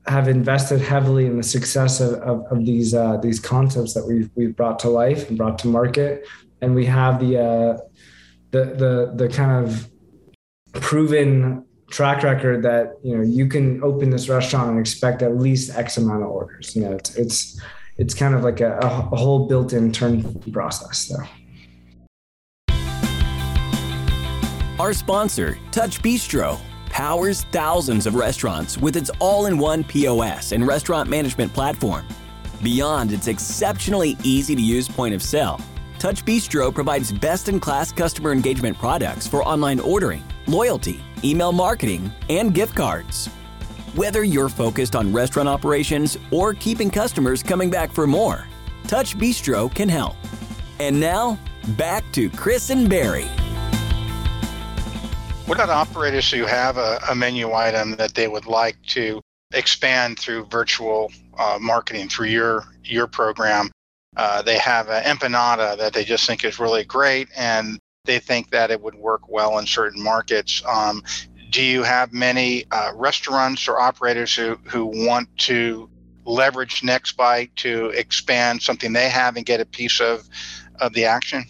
S4: have invested heavily in the success of, of, of these uh, these concepts that we've we've brought to life and brought to market, and we have the uh, the the the kind of proven track record that you know you can open this restaurant and expect at least X amount of orders. You know, it's it's it's kind of like a, a whole built-in turnkey process. So.
S1: Our sponsor, TouchBistro, powers thousands of restaurants with its all-in-one POS and restaurant management platform. Beyond its exceptionally easy to use point of sale, TouchBistro provides best in class customer engagement products for online ordering, loyalty, email marketing, and gift cards. Whether you're focused on restaurant operations or keeping customers coming back for more, TouchBistro can help. And now, back to Chris and Barry.
S3: What about operators who have a, a menu item that they would like to expand through virtual uh, marketing through your your program? Uh, they have an empanada that they just think is really great, and they think that it would work well in certain markets. Um, do you have many uh, restaurants or operators who, who want to leverage NextBite to expand something they have and get a piece of, of the action?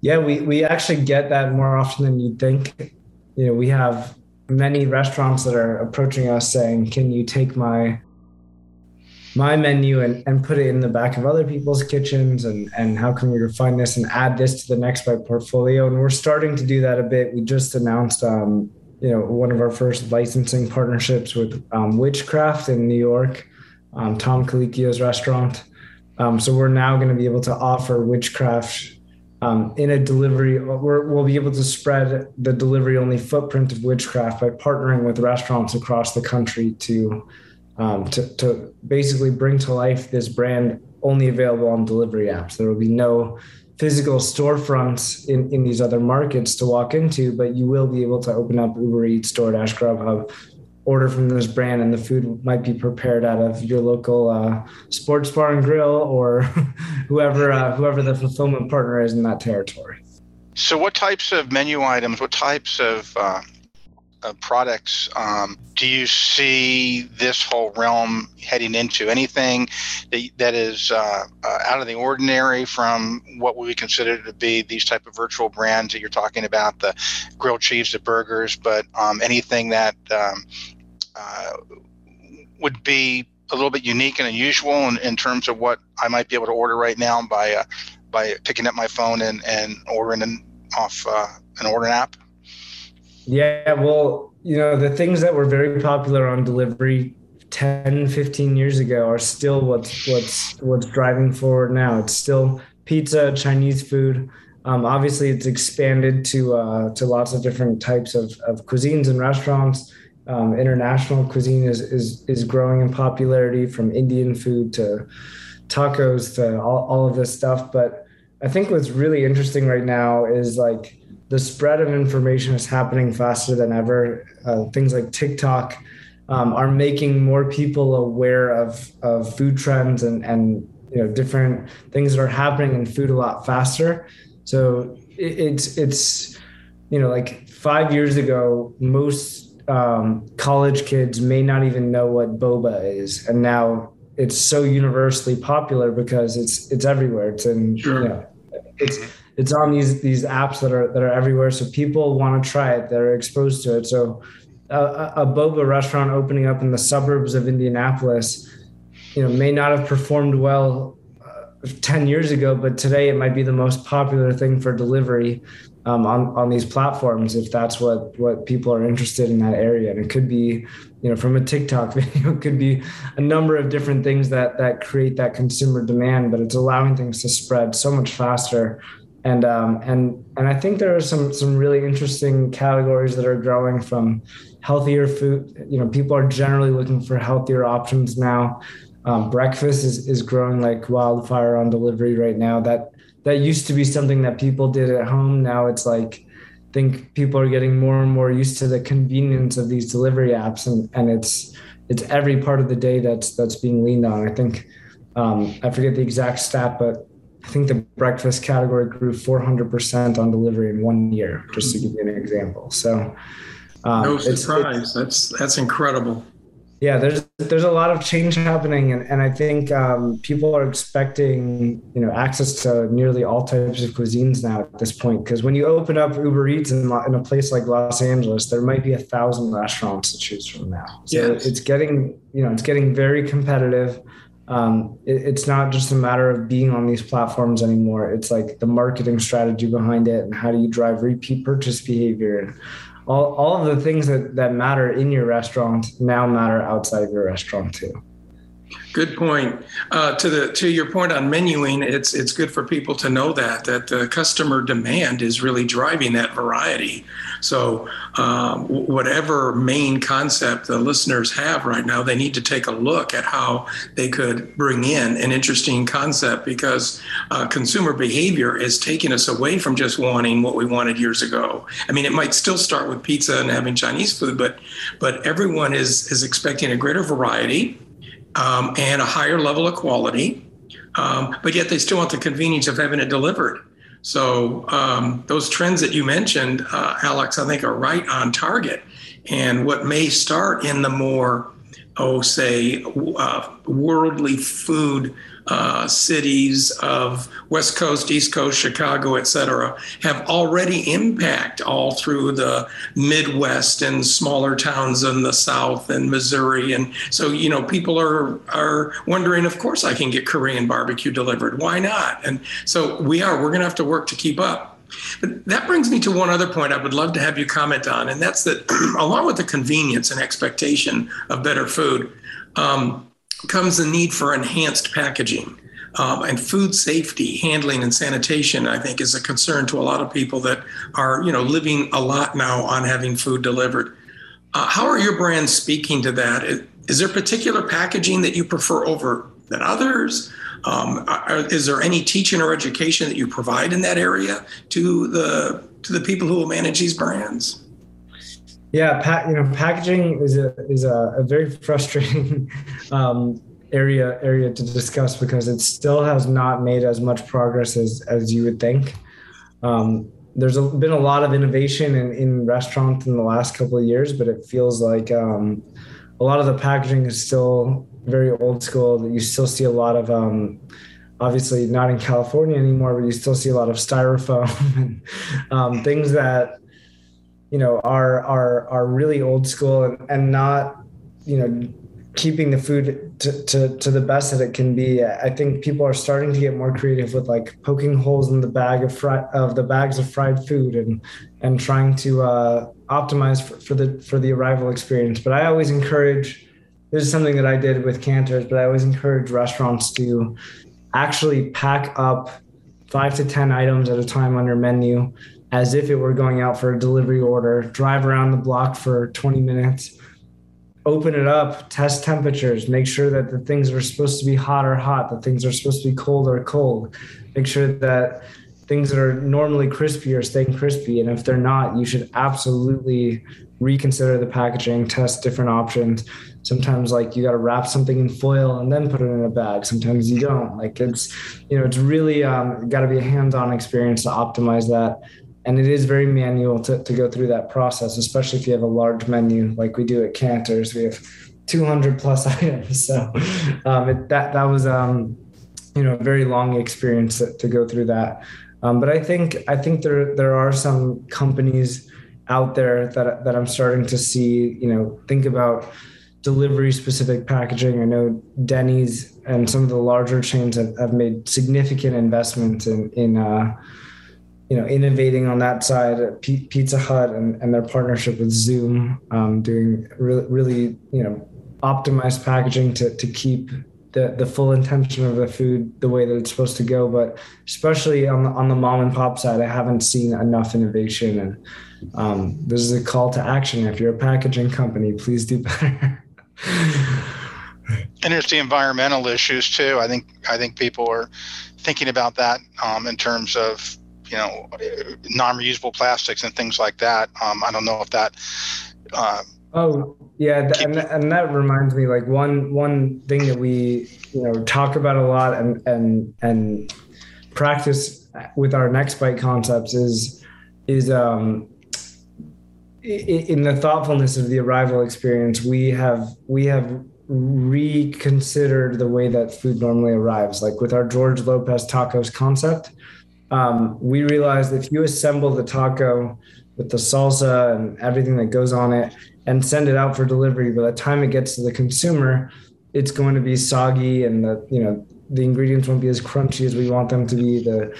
S4: Yeah, we, we actually get that more often than you'd think. You know, we have many restaurants that are approaching us saying, "Can you take my my menu and, and put it in the back of other people's kitchens and and how can we refine this and add this to the NextBite portfolio?" And we're starting to do that a bit. We just announced, um, you know, one of our first licensing partnerships with um, 'wichcraft in New York, um, Tom Colicchio's restaurant. Um, so we're now going to be able to offer 'wichcraft um, in a delivery, we will be able to spread the delivery only footprint of 'wichcraft by partnering with restaurants across the country to, um, to, to basically bring to life this brand only available on delivery apps. There will be no physical storefronts in, in these other markets to walk into, but you will be able to open up Uber Eats, DoorDash, Grubhub, order from this brand and the food might be prepared out of your local uh, sports bar and grill or whoever uh, whoever the fulfillment partner is in that territory
S3: so what types of menu items what types of uh, products um, do you see this whole realm heading into anything that, that is uh, uh, out of the ordinary from what we consider to be these type of virtual brands that you're talking about the grilled cheese the burgers but um, anything that um, uh, would be a little bit unique and unusual in, in terms of what I might be able to order right now by uh, by picking up my phone and, and ordering an, off uh, an ordering app?
S4: Yeah, well, you know, the things that were very popular on delivery 10, 15 years ago are still what's what's what's driving forward now. It's still pizza, Chinese food. Um, obviously, it's expanded to uh, to lots of different types of, of cuisines and restaurants. Um, international cuisine is, is is growing in popularity from Indian food to tacos to all, all of this stuff. But I think what's really interesting right now is like the spread of information is happening faster than ever. Uh, things like TikTok um, are making more people aware of, of food trends and, and you know different things that are happening in food a lot faster. So it, it's it's you know like five years ago most um, college kids may not even know what boba is, and now it's so universally popular because it's it's everywhere. It's in sure. you know, it's it's on these these apps that are that are everywhere. So people want to try it. They're exposed to it. So a, a boba restaurant opening up in the suburbs of Indianapolis, you know, may not have performed well uh, 10 years ago, but today it might be the most popular thing for delivery um, on on these platforms if that's what what people are interested in that area. And it could be, you know, from a TikTok video, it could be a number of different things that that create that consumer demand. But it's allowing things to spread so much faster. And um, and and I think there are some some really interesting categories that are growing from healthier food. You know, people are generally looking for healthier options now. Um, breakfast is, is growing like wildfire on delivery right now. That that used to be something that people did at home. Now it's like I think people are getting more and more used to the convenience of these delivery apps, and and it's it's every part of the day that's that's being leaned on. I think um, I forget the exact stat, but I think the breakfast category grew 400% on delivery in one year, just to give you an example. So,
S2: um, no surprise. It's, it's, that's that's incredible
S4: yeah there's there's a lot of change happening and, and i think um, people are expecting you know access to nearly all types of cuisines now at this point because when you open up uber eats in, in, a place like los angeles there might be a thousand restaurants to choose from now so yes. it's getting you know it's getting very competitive um, it, it's not just a matter of being on these platforms anymore it's like the marketing strategy behind it and how do you drive repeat purchase behavior and all, all of the things that, that matter in your restaurant now matter outside of your restaurant too.
S2: Good point. Uh, to the to your point on menuing, it's it's good for people to know that that the customer demand is really driving that variety. So um, whatever main concept the listeners have right now, they need to take a look at how they could bring in an interesting concept because uh, consumer behavior is taking us away from just wanting what we wanted years ago. I mean, it might still start with pizza and having Chinese food, but but everyone is is expecting a greater variety um, and a higher level of quality. Um, but yet they still want the convenience of having it delivered. So um, those trends that you mentioned, uh, Alex, I think are right on target. And what may start in the more, oh, say, uh, worldly food uh, cities of West Coast, East Coast, Chicago, et cetera, have already impact all through the Midwest and smaller towns in the South and Missouri. And so, you know, people are are wondering, of course, I can get Korean barbecue delivered. Why not? And so we are. We're going to have to work to keep up. But that brings me to one other point I would love to have you comment on, and that's that along with the convenience and expectation of better food, um, comes the need for enhanced packaging. Um, and food safety, handling, and sanitation, I think, is a concern to a lot of people that are, you know, living a lot now on having food delivered. Uh, how are your brands speaking to that? Is, there particular packaging that you prefer over than others? Um, are, is there any teaching or education that you provide in that area to the to the people who will manage these brands?
S4: Yeah, pa- you know, packaging is a is a, a very frustrating um, area area to discuss because it still has not made as much progress as as you would think. Um, there's a, been a lot of innovation in, in restaurants in the last couple of years, but it feels like um, a lot of the packaging is still very old school. You still see a lot of um, obviously not in California anymore, but you still see a lot of styrofoam and um, things that you know are are are really old school and, and not you know keeping the food to, to, to the best that it can be. I think people are starting to get more creative with like poking holes in the bag of fri- of the bags of fried food and and trying to uh, optimize for, for, the for the arrival experience. But I always encourage. This is something that I did with Canter's, but I always encourage restaurants to actually pack up five to ten items at a time on your menu as if it were going out for a delivery order, drive around the block for 20 minutes, open it up, test temperatures, make sure that the things are supposed to be hot are hot, the things are supposed to be cold are cold, make sure that things that are normally crispy are staying crispy. And if they're not, you should absolutely reconsider the packaging, test different options. Sometimes like you got to wrap something in foil and then put it in a bag. Sometimes you don't. Like it's, you know, it's really um, got to be a hands-on experience to optimize that and it is very manual to, to go through that process especially if you have a large menu like we do at Canter's we have 200 plus items. So um, it, that that was um, you know a very long experience to, to go through that. Um, but i think i think there there are some companies out there that that i'm starting to see you know think about delivery specific packaging. I know denny's and some of the larger chains have, have made significant investments in in uh, you know, innovating on that side, P- Pizza Hut and, and their partnership with Zume, um, doing really, really, you know, optimized packaging to, to keep the, the full intention of the food the way that it's supposed to go. But especially on the, on the mom and pop side, I haven't seen enough innovation. And um, this is a call to action. If you're a packaging company, please do better.
S3: and there's the environmental issues too. I think I think people are thinking about that um, in terms of you know non-reusable plastics and things like that. Um, I don't know if that.
S4: Uh, oh yeah, th- and, and that reminds me, like one one thing that we you know talk about a lot and and and practice with our NextBite concepts is is um in the thoughtfulness of the arrival experience we have we have reconsidered the way that food normally arrives like with our george lopez tacos concept um, we realized if you assemble the taco with the salsa and everything that goes on it and send it out for delivery, by the time it gets to the consumer, it's going to be soggy and the you know the ingredients won't be as crunchy as we want them to be. The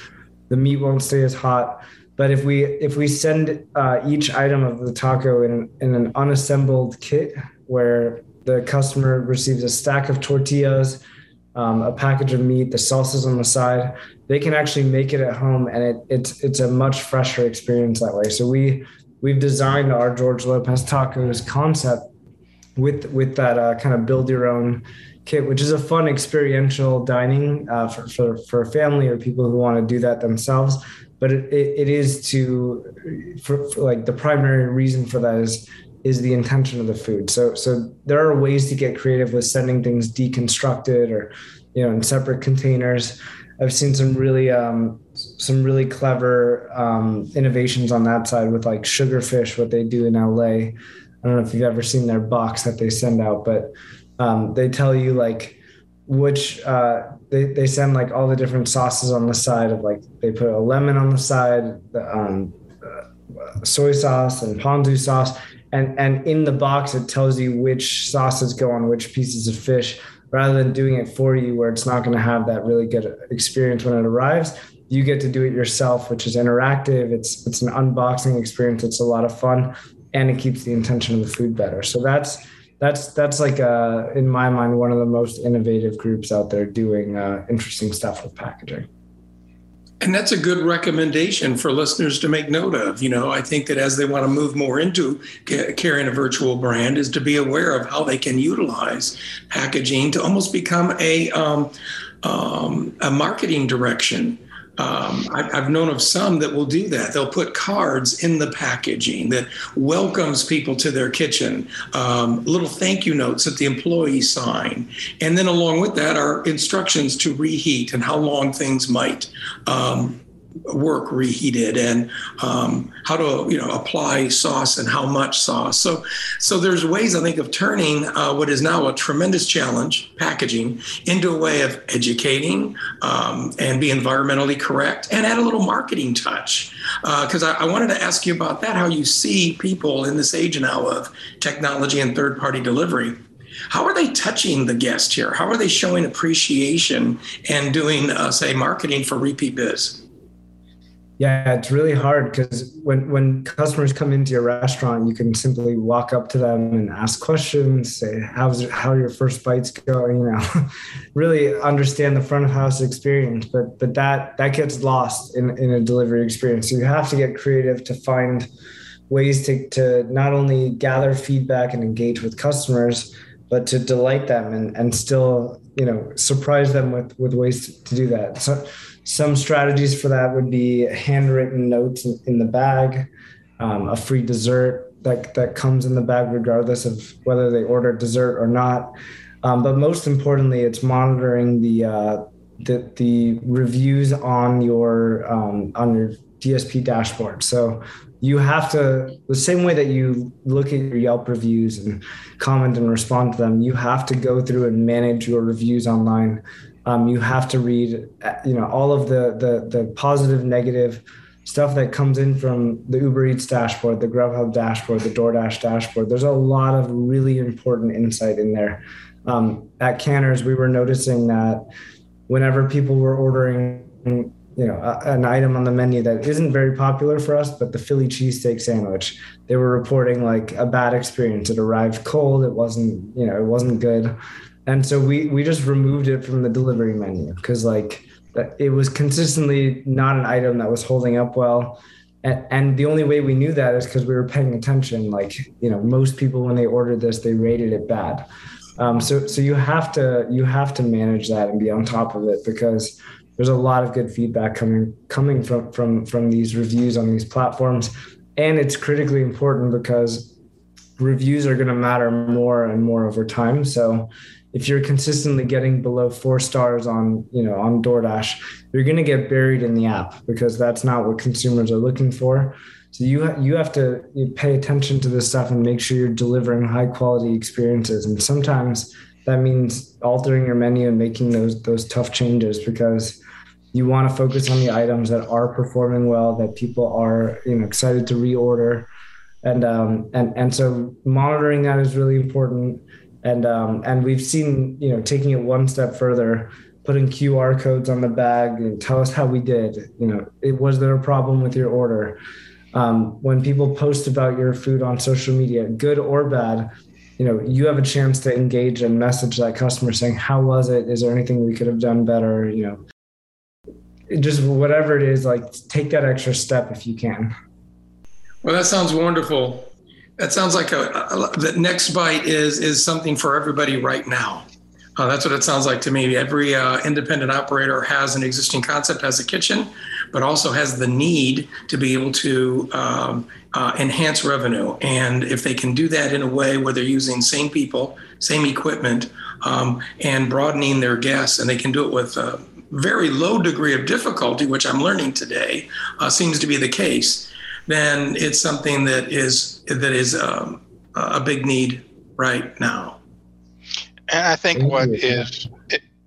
S4: the meat won't stay as hot. But if we if we send uh, each item of the taco in, in an unassembled kit where the customer receives a stack of tortillas, um, a package of meat, the salsas on the side, they can actually make it at home and it, it's it's a much fresher experience that way. So we we've designed our george lopez tacos concept with with that uh, kind of build your own kit which is a fun experiential dining uh, for, for for family or people who want to do that themselves. But it, it, it is to for, for like the primary reason for that is is the intention of the food. So so there are ways to get creative with sending things deconstructed or you know in separate containers. I've seen some really um, some really clever um, innovations on that side with like Sugarfish, what they do in LA. I don't know if you've ever seen their box that they send out, but um, they tell you like which uh, they, they send like all the different sauces on the side of like they put a lemon on the side, um, uh, soy sauce and ponzu sauce, and and in the box it tells you which sauces go on which pieces of fish. Rather than doing it for you where it's not going to have that really good experience when it arrives you get to do it yourself which is interactive. It's it's an unboxing experience. It's a lot of fun and it keeps the intention of the food better. So that's that's that's like uh, in my mind one of the most innovative groups out there doing uh, interesting stuff with packaging
S2: and that's a good recommendation for listeners to make note of. You know, I think that as they want to move more into carrying a virtual brand, is to be aware of how they can utilize packaging to almost become a um, um, a marketing direction um, I, have known of some that will do that. They'll put cards in the packaging that welcomes people to their kitchen, um, little thank you notes that the employees sign. And then along with that are instructions to reheat and how long things might um, work reheated and um, how to you know apply sauce and how much sauce so so there's ways i think of turning uh, what is now a tremendous challenge packaging into a way of educating um, and be environmentally correct and add a little marketing touch because uh, I, I wanted to ask you about that how you see people in this age now of technology and third party delivery how are they touching the guest here? How are they showing appreciation and doing, uh, say, marketing for repeat biz?
S4: Yeah, it's really hard because when when customers come into your restaurant, you can simply walk up to them and ask questions, say how's how your first bites going, you know, really understand the front of house experience. But but that that gets lost in in a delivery experience. So you have to get creative to find ways to to not only gather feedback and engage with customers, but to delight them and and still you know surprise them with with ways to, to do that. So some strategies for that would be handwritten notes in, the bag, um, a free dessert that, that comes in the bag, regardless of whether they order dessert or not. Um, but most importantly, it's monitoring the, uh, the, the reviews on your um, on your DSP dashboard. So you have to the same way that you look at your Yelp reviews and comment and respond to them. You have to go through and manage your reviews online um, you have to read, you know, all of the, the the positive, negative stuff that comes in from the Uber Eats dashboard, the Grubhub dashboard, the DoorDash dashboard. There's a lot of really important insight in there. Um, at Canter's, we were noticing that whenever people were ordering, you know, a, an item on the menu that isn't very popular for us, but the Philly cheesesteak sandwich, they were reporting like a bad experience. It arrived cold. It wasn't, you know, it wasn't good and so we we just removed it from the delivery menu because like it was consistently not an item that was holding up well. And, the only way we knew that is because we were paying attention. Like you know most people when they ordered this they rated it bad. Um, so so you have to you have to manage that and be on top of it because there's a lot of good feedback coming coming from from from these reviews on these platforms. And it's critically important because reviews are going to matter more and more over time. So if you're consistently getting below four stars on you know on DoorDash, you're going to get buried in the app because that's not what consumers are looking for. So you you have to you pay attention to this stuff and make sure you're delivering high quality experiences. And sometimes that means altering your menu and making those those tough changes because you want to focus on the items that are performing well, that people are you know excited to reorder, and um, and and so monitoring that is really important and um, and we've seen you know taking it one step further putting qr codes on the bag and tell us how we did you know it was there a problem with your order? Um, when people post about your food on social media good or bad you know you have a chance to engage and message that customer saying how was it? Is there anything we could have done better? You know just whatever it is like take that extra step if you can.
S2: Well that sounds wonderful that sounds like a, a the NextBite is is something for everybody right now. Uh, that's what it sounds like to me. Every uh, independent operator has an existing concept, has a kitchen, but also has the need to be able to um, uh, enhance revenue. And if they can do that in a way where they're using same people, same equipment, um, and broadening their guests, and they can do it with a very low degree of difficulty, which I'm learning today, uh, seems to be the case, then it's something that is that is um, a big need right now.
S3: And I think what is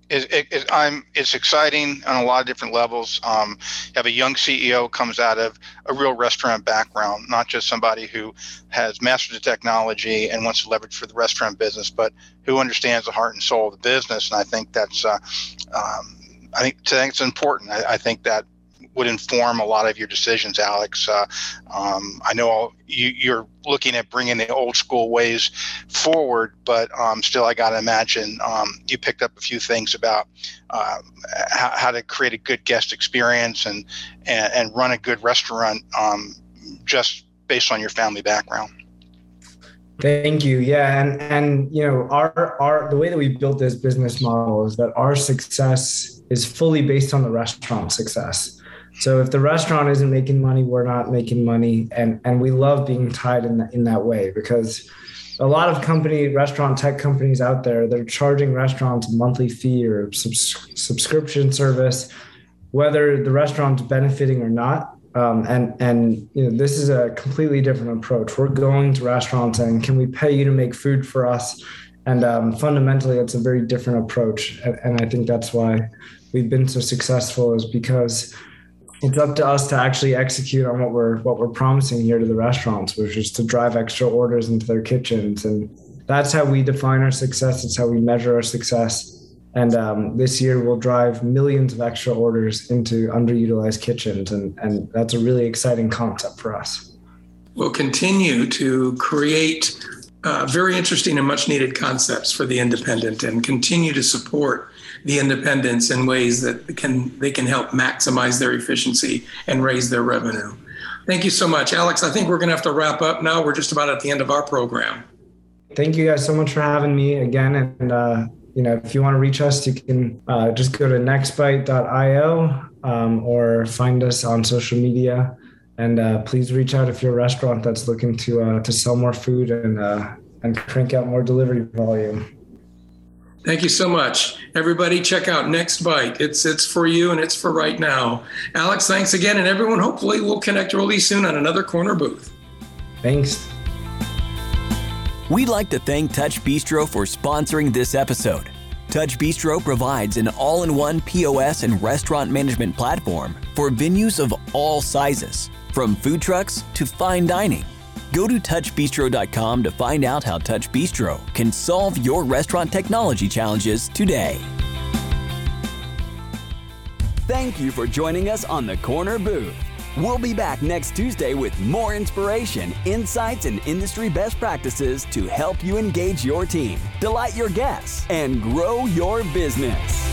S3: is, is, I'm it's exciting on a lot of different levels. Um, you have a young CEO comes out of a real restaurant background, not just somebody who has mastered the technology and wants to leverage for the restaurant business, but who understands the heart and soul of the business. And I think that's uh, um, I think, I think it's important. I, I think that would inform a lot of your decisions, Alex. Uh, um, I know you, are looking at bringing the old school ways forward, but um, still, I got to imagine um, you picked up a few things about uh, how, how, to create a good guest experience and and, and run a good restaurant um, just based on your family background.
S4: Thank you. Yeah, and and you know our our the way that we built this business model is that our success is fully based on the restaurant success. So if the restaurant isn't making money, we're not making money, and and we love being tied in that, in that way because a lot of company restaurant tech companies out there they're charging restaurants a monthly fee or subs- subscription service, whether the restaurant's benefiting or not. Um, and and you know this is a completely different approach. We're going to restaurants and can we pay you to make food for us? And um, fundamentally, it's a very different approach. And, and I think that's why we've been so successful is because it's up to us to actually execute on what we're what we're promising here to the restaurants, which is to drive extra orders into their kitchens, and that's how we define our success. It's how we measure our success. And um, this year, we'll drive millions of extra orders into underutilized kitchens, and and that's a really exciting concept for us.
S2: We'll continue to create uh, very interesting and much needed concepts for the independent, and continue to support the independents in ways that can they can help maximize their efficiency and raise their revenue. Thank you so much, Alex. I think we're going to have to wrap up now. We're just about at the end of our program.
S4: Thank you guys so much for having me again. And uh, you know, if you want to reach us, you can uh, just go to nextbite.io um, or find us on social media. And uh, please reach out if you're a restaurant that's looking to uh, to sell more food and uh, and crank out more delivery volume.
S2: Thank you so much. Everybody check out NextBite. It's it's for you and it's for right now. Alex, thanks again and everyone hopefully we'll connect really soon on another corner booth.
S4: Thanks.
S1: We'd like to thank TouchBistro for sponsoring this episode. TouchBistro provides an all-in-one POS and restaurant management platform for venues of all sizes, from food trucks to fine dining. Go to touchbistro.com to find out how TouchBistro can solve your restaurant technology challenges today. Thank you for joining us on the Corner Booth. We'll be back next Tuesday with more inspiration, insights, and industry best practices to help you engage your team, delight your guests, and grow your business.